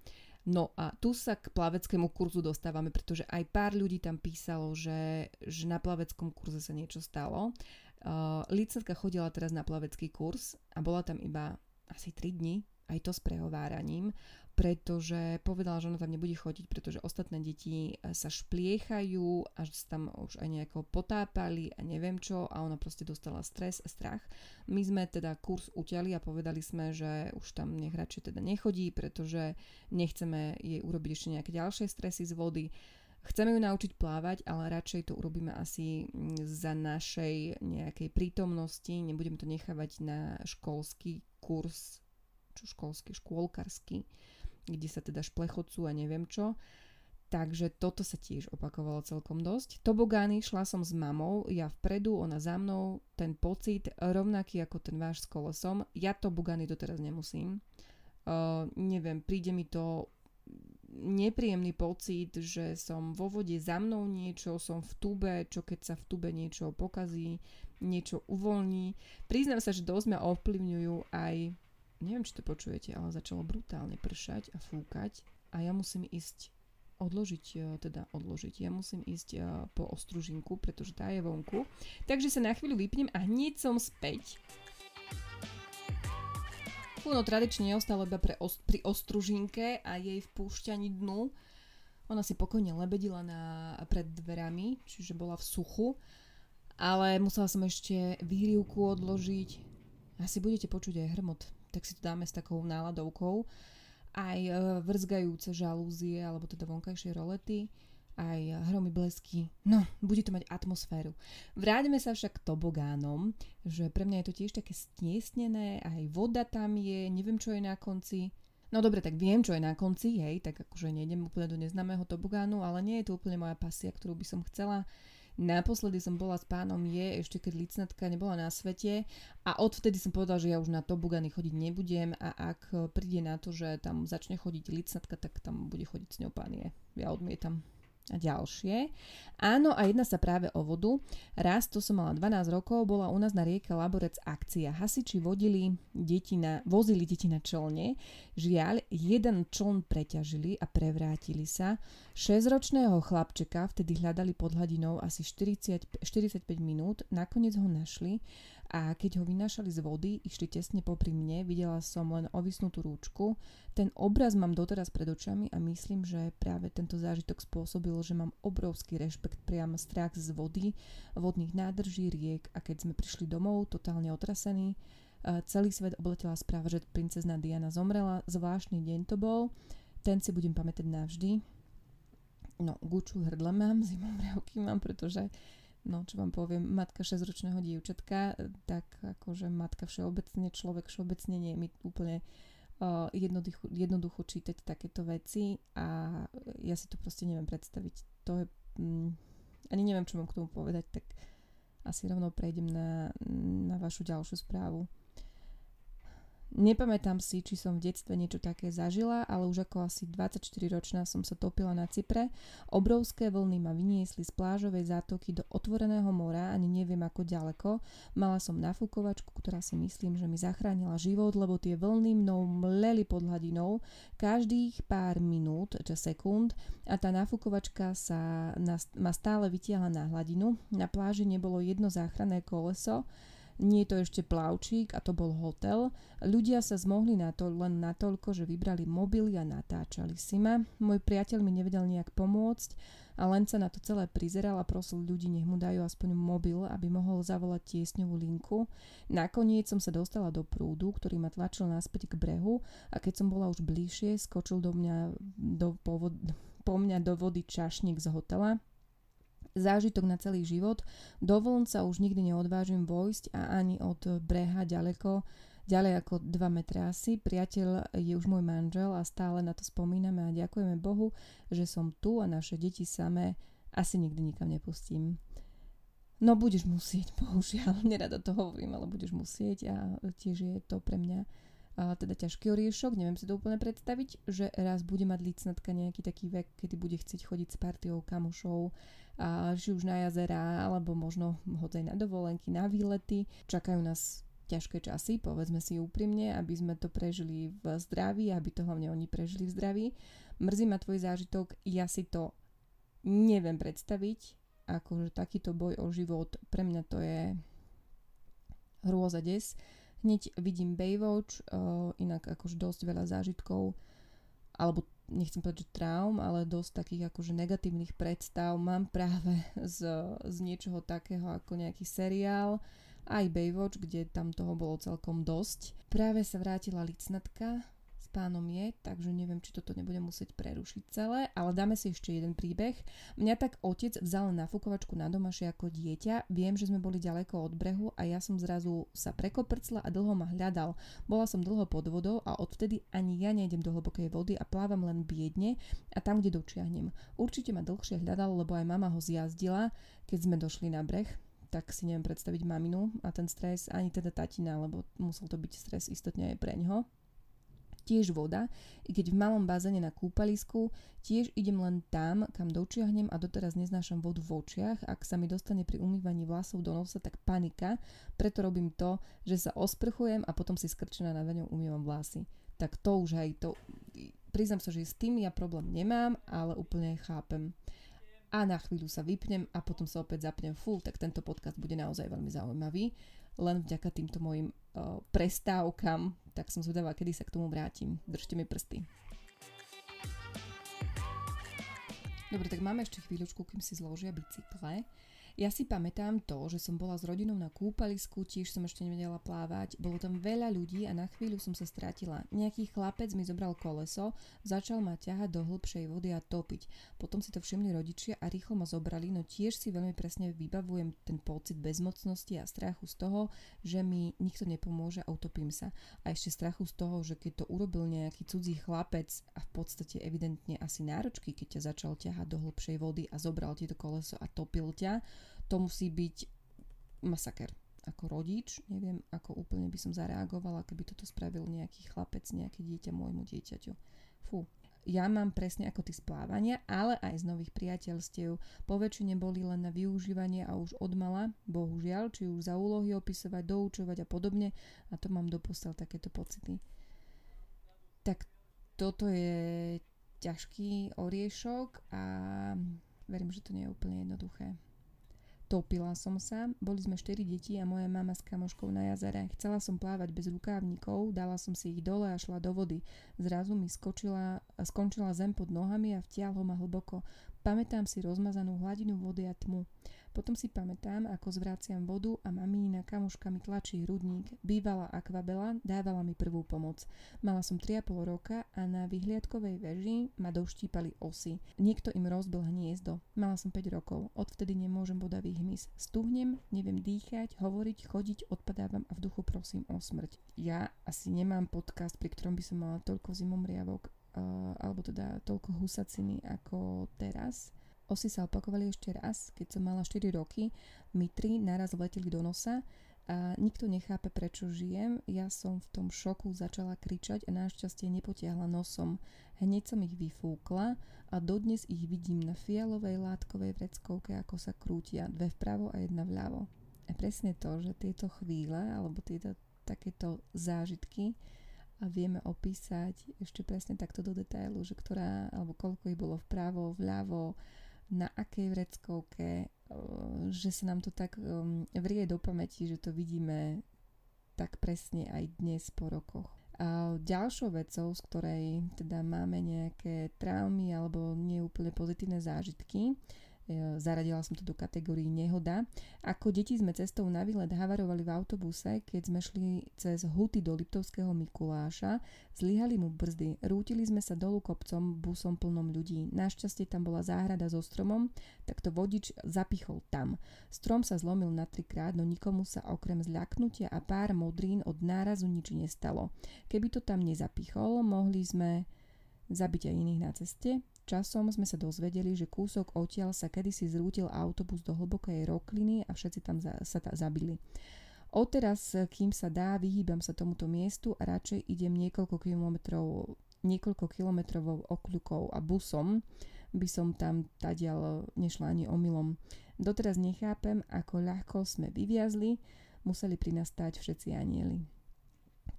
No a tu sa k plaveckému kurzu dostávame, pretože aj pár ľudí tam písalo, že, že na plaveckom kurze sa niečo stalo. Uh, Licetka chodila teraz na plavecký kurz a bola tam iba asi 3 dní, aj to s prehováraním pretože povedala, že ona tam nebude chodiť, pretože ostatné deti eh, sa špliechajú a že sa tam už aj nejako potápali a neviem čo a ona proste dostala stres a strach. My sme teda kurz uťali a povedali sme, že už tam nech radšej teda nechodí, pretože nechceme jej urobiť ešte nejaké ďalšie stresy z vody. Chceme ju naučiť plávať, ale radšej to urobíme asi mm, za našej nejakej prítomnosti. Nebudem to nechávať na školský kurz, čo školský, škôlkarský kde sa teda šplechodcú a neviem čo. Takže toto sa tiež opakovalo celkom dosť. Tobogány šla som s mamou, ja vpredu, ona za mnou, ten pocit rovnaký ako ten váš s kolesom. Ja tobogány doteraz nemusím. Uh, neviem, príde mi to nepríjemný pocit, že som vo vode za mnou niečo, som v tube, čo keď sa v tube niečo pokazí, niečo uvoľní. Priznám sa, že dosť ma ovplyvňujú aj neviem, či to počujete, ale začalo brutálne pršať a fúkať a ja musím ísť odložiť, e, teda odložiť. Ja musím ísť e, po ostružinku, pretože tá je vonku. Takže sa na chvíľu vypnem a hneď som späť. No tradične ostalo iba pre ost- pri ostružinke a jej vpúšťaní dnu. Ona si pokojne lebedila na, pred dverami, čiže bola v suchu. Ale musela som ešte výrivku odložiť. Asi budete počuť aj hrmot, tak si to dáme s takou náladovkou aj e, vrzgajúce žalúzie, alebo teda vonkajšie rolety, aj hromy blesky. No, bude to mať atmosféru. Vráťme sa však k tobogánom, že pre mňa je to tiež také stiesnené, aj voda tam je, neviem čo je na konci. No dobre, tak viem, čo je na konci, hej, tak akože nejdem úplne do neznámeho tobogánu, ale nie je to úplne moja pasia, ktorú by som chcela Naposledy som bola s pánom je, ešte keď licnatka nebola na svete a odvtedy som povedal, že ja už na tobugany chodiť nebudem a ak príde na to, že tam začne chodiť licnatka, tak tam bude chodiť s ňou pán je. Ja odmietam a ďalšie. Áno, a jedna sa práve o vodu. Raz, to som mala 12 rokov, bola u nás na rieke Laborec akcia. Hasiči vodili deti na, vozili deti na člne. Žiaľ, jeden čln preťažili a prevrátili sa. 6-ročného chlapčeka vtedy hľadali pod hladinou asi 40, 45 minút, nakoniec ho našli a keď ho vynášali z vody, išli tesne popri mne, videla som len ovisnutú rúčku. Ten obraz mám doteraz pred očami a myslím, že práve tento zážitok spôsobil, že mám obrovský rešpekt, priam strach z vody, vodných nádrží, riek a keď sme prišli domov, totálne otrasení, celý svet obletela správa, že princezna Diana zomrela, zvláštny deň to bol, ten si budem pamätať navždy. No, guču hrdle mám, zimomriavky mám, pretože no čo vám poviem, matka 6-ročného dievčatka, tak akože matka všeobecne, človek všeobecne nie je mi úplne uh, jednoducho, jednoducho čítať takéto veci a ja si to proste neviem predstaviť. To je, mm, ani neviem, čo mám k tomu povedať, tak asi rovno prejdem na, na vašu ďalšiu správu. Nepamätám si, či som v detstve niečo také zažila, ale už ako asi 24-ročná som sa topila na Cypre. Obrovské vlny ma vyniesli z plážovej zátoky do otvoreného mora, ani neviem ako ďaleko. Mala som nafúkovačku, ktorá si myslím, že mi zachránila život, lebo tie vlny mnou mleli pod hladinou každých pár minút, či sekúnd a tá nafúkovačka sa ma stále vytiahla na hladinu. Na pláži nebolo jedno záchranné koleso, nie je to ešte plavčík a to bol hotel. Ľudia sa zmohli na to len natoľko, že vybrali mobily a natáčali si ma. Môj priateľ mi nevedel nejak pomôcť a len sa na to celé prizeral a prosil ľudí, nech mu dajú aspoň mobil, aby mohol zavolať tiesňovú linku. Nakoniec som sa dostala do prúdu, ktorý ma tlačil naspäť k brehu a keď som bola už bližšie, skočil do mňa do, po, po mňa do vody čašník z hotela zážitok na celý život. Do vln sa už nikdy neodvážim vojsť a ani od breha ďaleko, ďalej ako 2 metre asi. Priateľ je už môj manžel a stále na to spomíname a ďakujeme Bohu, že som tu a naše deti samé asi nikdy nikam nepustím. No budeš musieť, bohužiaľ, nerada to hovorím, ale budeš musieť a tiež je to pre mňa a teda ťažký oriešok, neviem si to úplne predstaviť, že raz bude mať licnatka nejaký taký vek, kedy bude chcieť chodiť s partiou kamošov a či už na jazera, alebo možno hodzaj na dovolenky, na výlety. Čakajú nás ťažké časy, povedzme si úprimne, aby sme to prežili v zdraví, aby to hlavne oni prežili v zdraví. Mrzí ma tvoj zážitok, ja si to neviem predstaviť, akože takýto boj o život, pre mňa to je hrôza des. Hneď vidím Baywatch, uh, inak akože dosť veľa zážitkov, alebo nechcem povedať, že traum, ale dosť takých akože negatívnych predstav mám práve z, z niečoho takého ako nejaký seriál, aj Baywatch, kde tam toho bolo celkom dosť. Práve sa vrátila licnatka, pánom je, takže neviem, či toto nebudem musieť prerušiť celé, ale dáme si ešte jeden príbeh. Mňa tak otec vzal na fúkovačku na domaši ako dieťa, viem, že sme boli ďaleko od brehu a ja som zrazu sa prekoprcla a dlho ma hľadal. Bola som dlho pod vodou a odvtedy ani ja nejdem do hlbokej vody a plávam len biedne a tam, kde dočiahnem. Určite ma dlhšie hľadal, lebo aj mama ho zjazdila, keď sme došli na breh, tak si neviem predstaviť maminu a ten stres, ani teda tatina, lebo musel to byť stres istotne aj pre ňoho tiež voda, i keď v malom bazéne na kúpalisku, tiež idem len tam, kam dočiahnem a doteraz neznášam vodu v očiach. Ak sa mi dostane pri umývaní vlasov do nosa, tak panika, preto robím to, že sa osprchujem a potom si skrčená na veňou umývam vlasy. Tak to už aj to priznám sa, že s tým ja problém nemám, ale úplne chápem. A na chvíľu sa vypnem a potom sa opäť zapnem. Fú, tak tento podcast bude naozaj veľmi zaujímavý. Len vďaka týmto mojim uh, prestávkam, tak som zvedavá, kedy sa k tomu vrátim. Držte mi prsty. Dobre, tak máme ešte chvíľočku, kým si zložia bicykle. Ja si pamätám to, že som bola s rodinou na kúpalisku, tiež som ešte nevedela plávať, bolo tam veľa ľudí a na chvíľu som sa stratila. Nejaký chlapec mi zobral koleso, začal ma ťahať do hĺbšej vody a topiť. Potom si to všimli rodičia a rýchlo ma zobrali, no tiež si veľmi presne vybavujem ten pocit bezmocnosti a strachu z toho, že mi nikto nepomôže a utopím sa. A ešte strachu z toho, že keď to urobil nejaký cudzí chlapec a v podstate evidentne asi náročky, keď ťa začal ťahať do hĺbšej vody a zobral ti to koleso a topil ťa, to musí byť masaker. Ako rodič, neviem, ako úplne by som zareagovala, keby toto spravil nejaký chlapec, nejaké dieťa môjmu dieťaťu. Fú. Ja mám presne ako ty splávania, ale aj z nových priateľstiev. Po väčšine boli len na využívanie a už odmala, bohužiaľ, či už za úlohy opisovať, doučovať a podobne. A to mám doposiaľ takéto pocity. Tak toto je ťažký oriešok a verím, že to nie je úplne jednoduché. Topila som sa, boli sme 4 deti a moja mama s kamoškou na jazere. Chcela som plávať bez rukávnikov, dala som si ich dole a šla do vody. Zrazu mi skočila, skončila zem pod nohami a vtiahlo ma hlboko. Pamätám si rozmazanú hladinu vody a tmu. Potom si pamätám, ako zvraciam vodu a mamína kamuška mi tlačí hrudník. Bývala akvabela, dávala mi prvú pomoc. Mala som 3,5 roka a na vyhliadkovej veži ma doštípali osy. Niekto im rozbil hniezdo. Mala som 5 rokov. Odvtedy nemôžem bodavý hmyz. Stuhnem, neviem dýchať, hovoriť, chodiť, odpadávam a v duchu prosím o smrť. Ja asi nemám podcast, pri ktorom by som mala toľko zimomriavok uh, alebo teda toľko husaciny ako teraz Osy sa opakovali ešte raz, keď som mala 4 roky, mi tri naraz vleteli do nosa a nikto nechápe, prečo žijem. Ja som v tom šoku začala kričať a našťastie nepotiahla nosom. Hneď som ich vyfúkla a dodnes ich vidím na fialovej látkovej vreckovke, ako sa krútia, dve vpravo a jedna vľavo. A presne to, že tieto chvíle, alebo tieto takéto zážitky a vieme opísať ešte presne takto do detailu, že ktorá, alebo koľko ich bolo vpravo, vľavo, na akej vreckovke, že sa nám to tak um, vrie do pamäti, že to vidíme tak presne aj dnes po rokoch. A ďalšou vecou, z ktorej teda máme nejaké traumy alebo neúplne pozitívne zážitky, zaradila som to do kategórií nehoda. Ako deti sme cestou na výlet havarovali v autobuse, keď sme šli cez huty do Liptovského Mikuláša, zlyhali mu brzdy, rútili sme sa dolu kopcom busom plnom ľudí. Našťastie tam bola záhrada so stromom, tak to vodič zapichol tam. Strom sa zlomil na trikrát, no nikomu sa okrem zľaknutia a pár modrín od nárazu nič nestalo. Keby to tam nezapichol, mohli sme zabiť aj iných na ceste, Časom sme sa dozvedeli, že kúsok odtiaľ sa kedysi zrútil autobus do hlbokej rokliny a všetci tam za, sa ta, zabili. Odteraz, kým sa dá, vyhýbam sa tomuto miestu a radšej idem niekoľko kilometrov niekoľko kilometrovou okľukou a busom by som tam tadiaľ nešla ani omylom. Doteraz nechápem, ako ľahko sme vyviazli, museli pri nás stáť všetci anieli.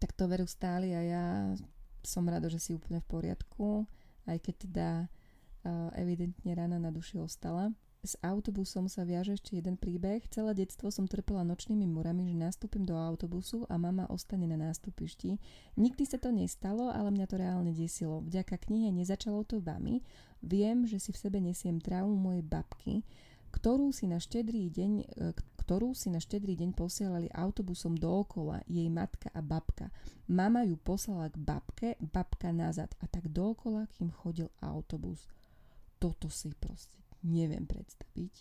Tak to veru stáli a ja som rada, že si úplne v poriadku, aj keď teda evidentne rana na duši ostala. S autobusom sa viaže ešte jeden príbeh. Celé detstvo som trpela nočnými morami, že nastúpim do autobusu a mama ostane na nástupišti. Nikdy sa to nestalo, ale mňa to reálne desilo. Vďaka knihe Nezačalo to vami viem, že si v sebe nesiem traumu mojej babky, ktorú si na štedrý deň, e, ktorú si na štedrý deň posielali autobusom dookola jej matka a babka. Mama ju poslala k babke, babka nazad a tak dookola, kým chodil autobus toto si proste neviem predstaviť,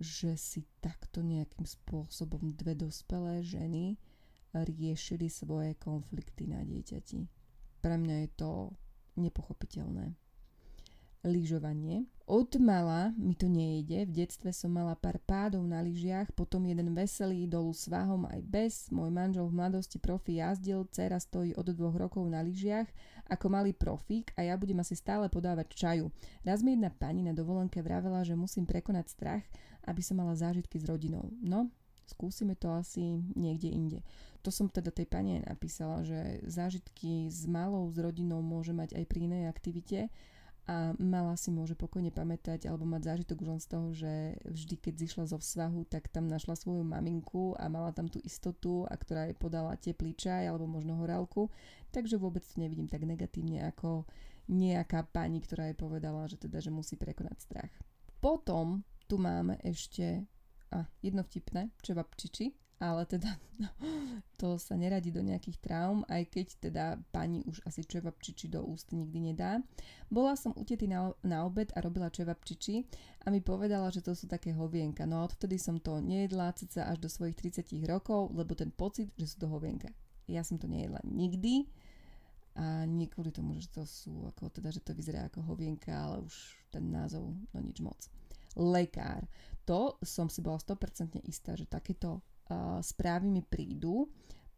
že si takto nejakým spôsobom dve dospelé ženy riešili svoje konflikty na dieťati. Pre mňa je to nepochopiteľné lyžovanie. Od mala mi to nejde, v detstve som mala pár pádov na lyžiach, potom jeden veselý dolu s váhom aj bez, môj manžel v mladosti profi jazdil, dcera stojí od dvoch rokov na lyžiach ako malý profík a ja budem asi stále podávať čaju. Raz mi jedna pani na dovolenke vravela, že musím prekonať strach, aby som mala zážitky s rodinou. No, skúsime to asi niekde inde. To som teda tej pani napísala, že zážitky s malou, s rodinou môže mať aj pri inej aktivite a mala si môže pokojne pamätať alebo mať zážitok už len z toho, že vždy keď zišla zo vzvahu, tak tam našla svoju maminku a mala tam tú istotu a ktorá jej podala teplý čaj alebo možno horálku, takže vôbec to nevidím tak negatívne ako nejaká pani, ktorá jej povedala, že teda, že musí prekonať strach. Potom tu máme ešte a jedno vtipné, čevapčiči, ale teda no, to sa neradí do nejakých traum, aj keď teda pani už asi čevapčiči do úst nikdy nedá. Bola som u tety na, na obed a robila čevapčiči a mi povedala, že to sú také hovienka. No a odvtedy som to nejedla ceca až do svojich 30 rokov, lebo ten pocit, že sú to hovienka. Ja som to nejedla nikdy a nie kvôli tomu, že to sú, ako teda, že to vyzerá ako hovienka, ale už ten názov, no nič moc. Lekár. To som si bola 100% istá, že takéto správy mi prídu,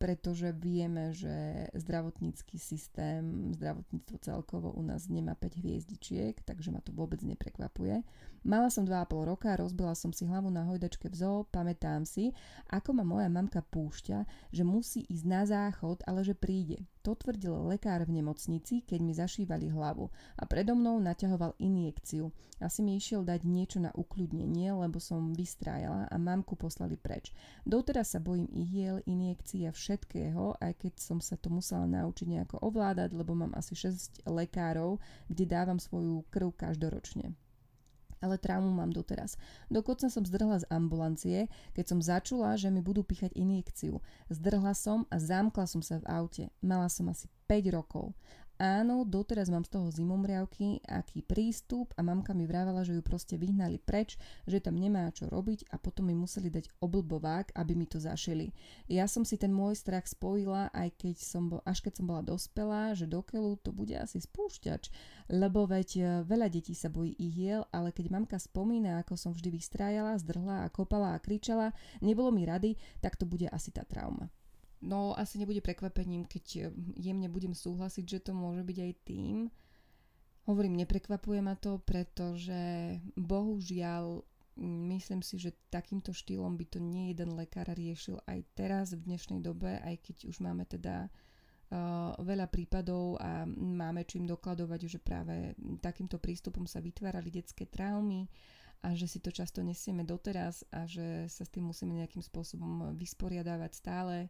pretože vieme, že zdravotnícky systém, zdravotníctvo celkovo u nás nemá 5 hviezdičiek, takže ma to vôbec neprekvapuje. Mala som 2,5 roka, rozbila som si hlavu na hojdačke v zoo, pamätám si, ako ma moja mamka púšťa, že musí ísť na záchod, ale že príde. To tvrdil lekár v nemocnici, keď mi zašívali hlavu a predo mnou naťahoval injekciu. Asi mi išiel dať niečo na ukľudnenie, lebo som vystrájala a mamku poslali preč. Doteraz sa bojím ihiel, injekcií a všetkého, aj keď som sa to musela naučiť nejako ovládať, lebo mám asi 6 lekárov, kde dávam svoju krv každoročne ale traumu mám doteraz. Dokonca som zdrhla z ambulancie, keď som začula, že mi budú píchať injekciu. Zdrhla som a zamkla som sa v aute. Mala som asi 5 rokov áno, doteraz mám z toho zimomriavky, aký prístup a mamka mi vrávala, že ju proste vyhnali preč, že tam nemá čo robiť a potom mi museli dať oblbovák, aby mi to zašili. Ja som si ten môj strach spojila, aj keď som bol, až keď som bola dospelá, že do keľu to bude asi spúšťač, lebo veď e, veľa detí sa bojí ihiel, ale keď mamka spomína, ako som vždy vystrájala, zdrhla a kopala a kričala, nebolo mi rady, tak to bude asi tá trauma. No asi nebude prekvapením, keď eh, jemne budem súhlasiť, že to môže byť aj tým. Hovorím, neprekvapuje ma to, pretože bohužiaľ myslím si, že takýmto štýlom by to nie jeden lekár riešil aj teraz v dnešnej dobe, aj keď už máme teda uh, veľa prípadov a máme čím dokladovať, že práve takýmto prístupom sa vytvárali detské traumy a že si to často nesieme doteraz a že sa s tým musíme nejakým spôsobom vysporiadávať stále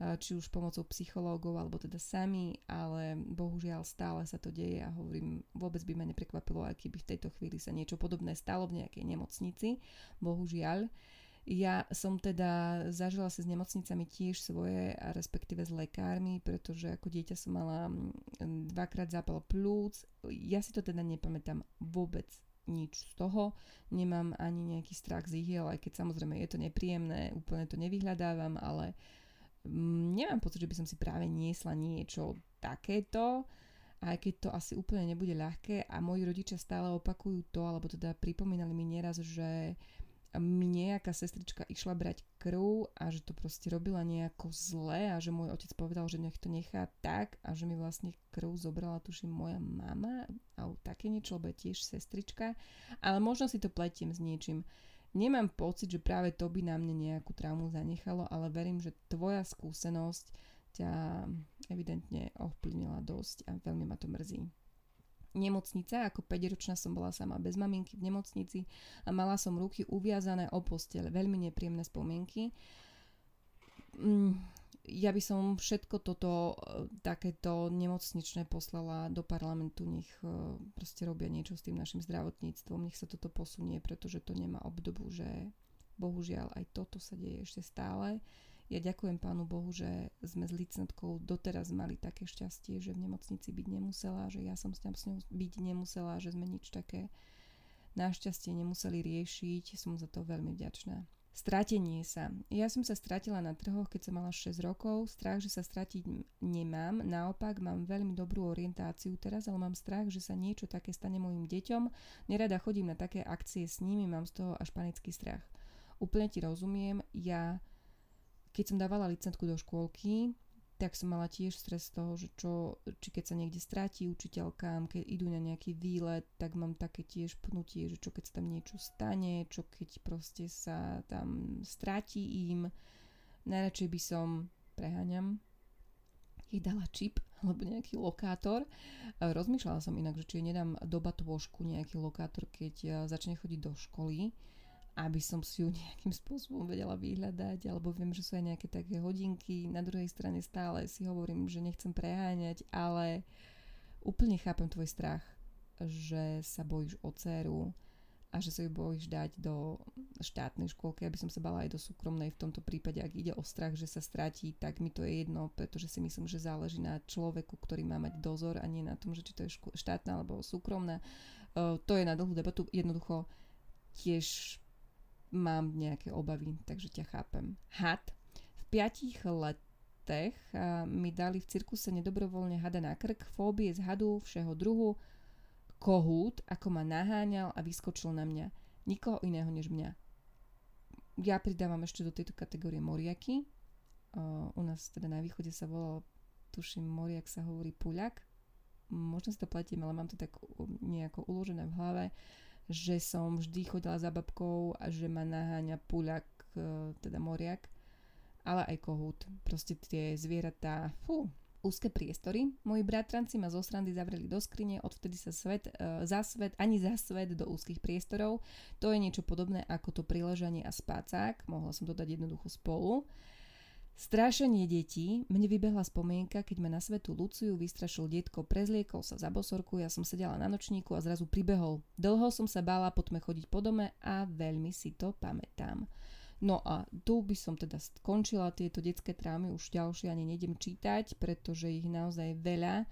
či už pomocou psychológov alebo teda sami, ale bohužiaľ stále sa to deje a hovorím, vôbec by ma neprekvapilo, aký by v tejto chvíli sa niečo podobné stalo v nejakej nemocnici, bohužiaľ. Ja som teda zažila sa s nemocnicami tiež svoje, a respektíve s lekármi, pretože ako dieťa som mala dvakrát zápal plúc. Ja si to teda nepamätám vôbec nič z toho. Nemám ani nejaký strach z ihiel, aj keď samozrejme je to nepríjemné, úplne to nevyhľadávam, ale uh, Mm, nemám pocit, že by som si práve niesla niečo takéto, aj keď to asi úplne nebude ľahké a moji rodičia stále opakujú to, alebo teda pripomínali mi nieraz, že mi nejaká sestrička išla brať krv a že to proste robila nejako zle a že môj otec povedal, že nech to nechá tak a že mi vlastne krv zobrala tuším moja mama alebo také niečo, lebo je tiež sestrička, ale možno si to pletiem s niečím. Nemám pocit, že práve to by na mne nejakú traumu zanechalo, ale verím, že tvoja skúsenosť ťa evidentne ovplyvnila dosť a veľmi ma to mrzí. Nemocnica, ako 5-ročná som bola sama bez maminky v nemocnici a mala som ruky uviazané o postele, veľmi nepríjemné spomienky. Mm, ja by som všetko toto e, takéto nemocničné poslala do parlamentu, nech e, proste robia niečo s tým našim zdravotníctvom, nech sa toto posunie, pretože to nemá obdobu, že bohužiaľ aj toto sa deje ešte stále. Ja ďakujem pánu Bohu, že sme s licentkou doteraz mali také šťastie, že v nemocnici byť nemusela, že ja som s ňou byť nemusela, že sme nič také našťastie nemuseli riešiť. Som za to veľmi vďačná. Stratenie sa. Ja som sa stratila na trhoch, keď som mala 6 rokov. Strach, že sa stratiť nemám. Naopak, mám veľmi dobrú orientáciu teraz, ale mám strach, že sa niečo také stane mojim deťom. Nerada chodím na také akcie s nimi, mám z toho až panický strach. Úplne ti rozumiem. Ja, keď som dávala licentku do škôlky, tak som mala tiež stres z toho, že čo, či keď sa niekde stratí učiteľkám, keď idú na nejaký výlet, tak mám také tiež pnutie, že čo keď sa tam niečo stane, čo keď proste sa tam stratí im. Najradšej by som, preháňam, jej dala čip alebo nejaký lokátor. Rozmýšľala som inak, že či nedám do batôžku nejaký lokátor, keď začne chodiť do školy aby som si ju nejakým spôsobom vedela vyhľadať, alebo viem, že sú aj nejaké také hodinky. Na druhej strane stále si hovorím, že nechcem preháňať, ale úplne chápem tvoj strach, že sa bojíš o dceru a že sa ju bojíš dať do štátnej škôlky, aby som sa bala aj do súkromnej v tomto prípade, ak ide o strach, že sa stratí, tak mi to je jedno, pretože si myslím, že záleží na človeku, ktorý má mať dozor a nie na tom, že či to je štátna alebo súkromná. Uh, to je na dlhú debatu. Jednoducho tiež mám nejaké obavy, takže ťa chápem. Had. V piatich letech mi dali v cirkuse nedobrovoľne hada na krk, fóbie z hadu všeho druhu, kohút, ako ma naháňal a vyskočil na mňa. Nikoho iného než mňa. Ja pridávam ešte do tejto kategórie moriaky. u nás teda na východe sa volal, tuším, moriak sa hovorí puľak. Možno si to platím, ale mám to tak nejako uložené v hlave že som vždy chodila za babkou a že ma naháňa puľak, e, teda moriak, ale aj kohút. Proste tie zvieratá, fú, úzke priestory. Moji bratranci ma zo srandy zavreli do skrine, odvtedy sa svet, e, za svet, ani za svet do úzkých priestorov. To je niečo podobné ako to priležanie a spácák, mohla som to dať jednoducho spolu. Strášenie detí. Mne vybehla spomienka, keď ma na svetu Luciu vystrašil detko, prezliekol sa za bosorku, ja som sedela na nočníku a zrazu pribehol. Dlho som sa bála po tme chodiť po dome a veľmi si to pamätám. No a tu by som teda skončila tieto detské trámy, už ďalšie ani nejdem čítať, pretože ich naozaj veľa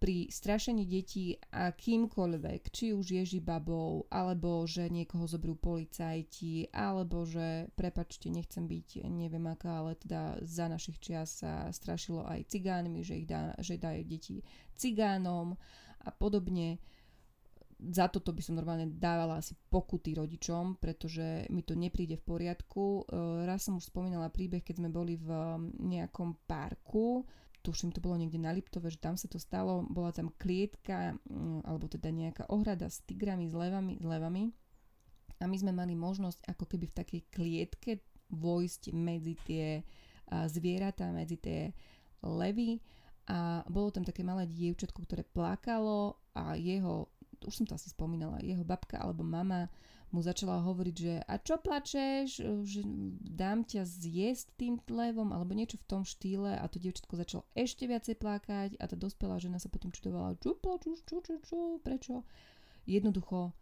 pri strašení detí akýmkoľvek, či už ježibabou, alebo že niekoho zobrú policajti, alebo že, prepačte, nechcem byť neviem aká, ale teda za našich čias sa strašilo aj cigánmi, že ich dá, že dajú deti cigánom a podobne. Za toto by som normálne dávala asi pokuty rodičom, pretože mi to nepríde v poriadku. Raz som už spomínala príbeh, keď sme boli v nejakom parku, tuším to bolo niekde na Liptove, že tam sa to stalo, bola tam klietka, mm, alebo teda nejaká ohrada s tigrami, s levami, s levami. A my sme mali možnosť ako keby v takej klietke vojsť medzi tie zvieratá, medzi tie levy. A bolo tam také malé dievčatko, ktoré plakalo a jeho, už som to asi spomínala, jeho babka alebo mama mu začala hovoriť, že a čo plačeš, že dám ťa zjesť tým levom alebo niečo v tom štýle. A to dievčatko začalo ešte viacej plakať a tá dospelá žena sa potom čudovala, čo plačeš, čo, čo, čo, prečo. Jednoducho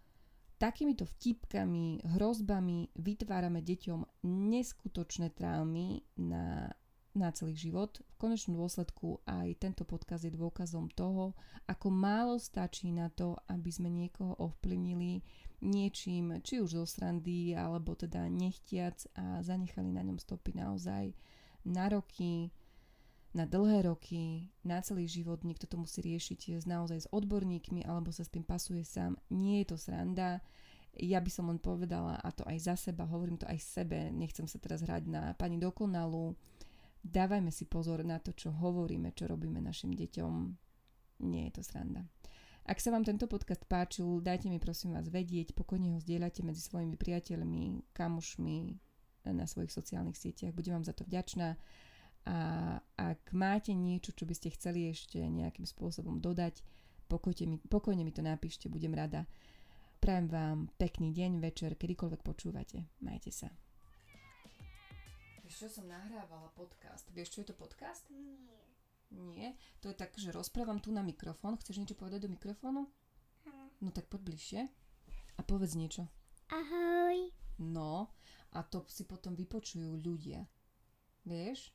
takýmito vtipkami, hrozbami vytvárame deťom neskutočné traumy na na celý život. V konečnom dôsledku aj tento podkaz je dôkazom toho, ako málo stačí na to, aby sme niekoho ovplyvnili niečím, či už zo srandy, alebo teda nechtiac a zanechali na ňom stopy naozaj na roky, na dlhé roky, na celý život. Niekto to musí riešiť naozaj s odborníkmi, alebo sa s tým pasuje sám. Nie je to sranda. Ja by som len povedala, a to aj za seba, hovorím to aj sebe, nechcem sa teraz hrať na pani dokonalú, dávajme si pozor na to, čo hovoríme, čo robíme našim deťom. Nie je to sranda. Ak sa vám tento podcast páčil, dajte mi prosím vás vedieť, pokojne ho zdieľate medzi svojimi priateľmi, kamošmi na svojich sociálnych sieťach. Budem vám za to vďačná. A ak máte niečo, čo by ste chceli ešte nejakým spôsobom dodať, pokojne mi, pokojne mi to napíšte, budem rada. Prajem vám pekný deň, večer, kedykoľvek počúvate. Majte sa. Vieš čo, som nahrávala podcast. Vieš, čo je to podcast? Nie. Nie? To je tak, že rozprávam tu na mikrofón. Chceš niečo povedať do mikrofónu? Hm. No tak poď bližšie a povedz niečo. Ahoj. No, a to si potom vypočujú ľudia. Vieš?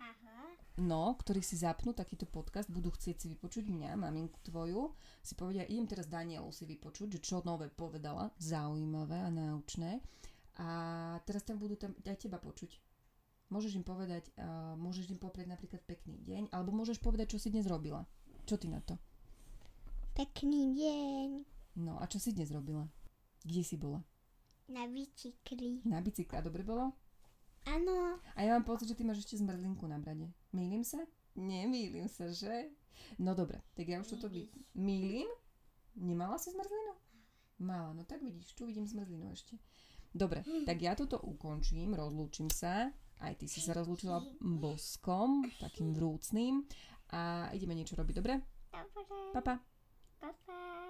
Aha. No, ktorí si zapnú takýto podcast, budú chcieť si vypočuť mňa, maminku tvoju, si povedia, idem teraz Danielu si vypočuť, že čo nové povedala, zaujímavé a náučné. A teraz tam budú tam aj teba počuť. Môžeš im povedať, uh, môžeš im povedať napríklad pekný deň, alebo môžeš povedať, čo si dnes robila. Čo ty na to? Pekný deň. No a čo si dnes robila? Kde si bola? Na bicykli. Na bicykli. A dobre bolo? Áno. A ja mám pocit, že ty máš ešte zmrzlinku na brade. Mýlim sa? Nemýlim sa, že? No dobre, tak ja už toto vy... Mýlim? Nemala si zmrzlinu? Mala, no tak vidíš, tu vidím zmrzlinu ešte. Dobre, tak ja toto ukončím, rozlúčim sa. Aj ty si sa rozlúčila boskom, takým vrúcným. A ideme niečo robiť, dobre? Dobre. Papa. Papa.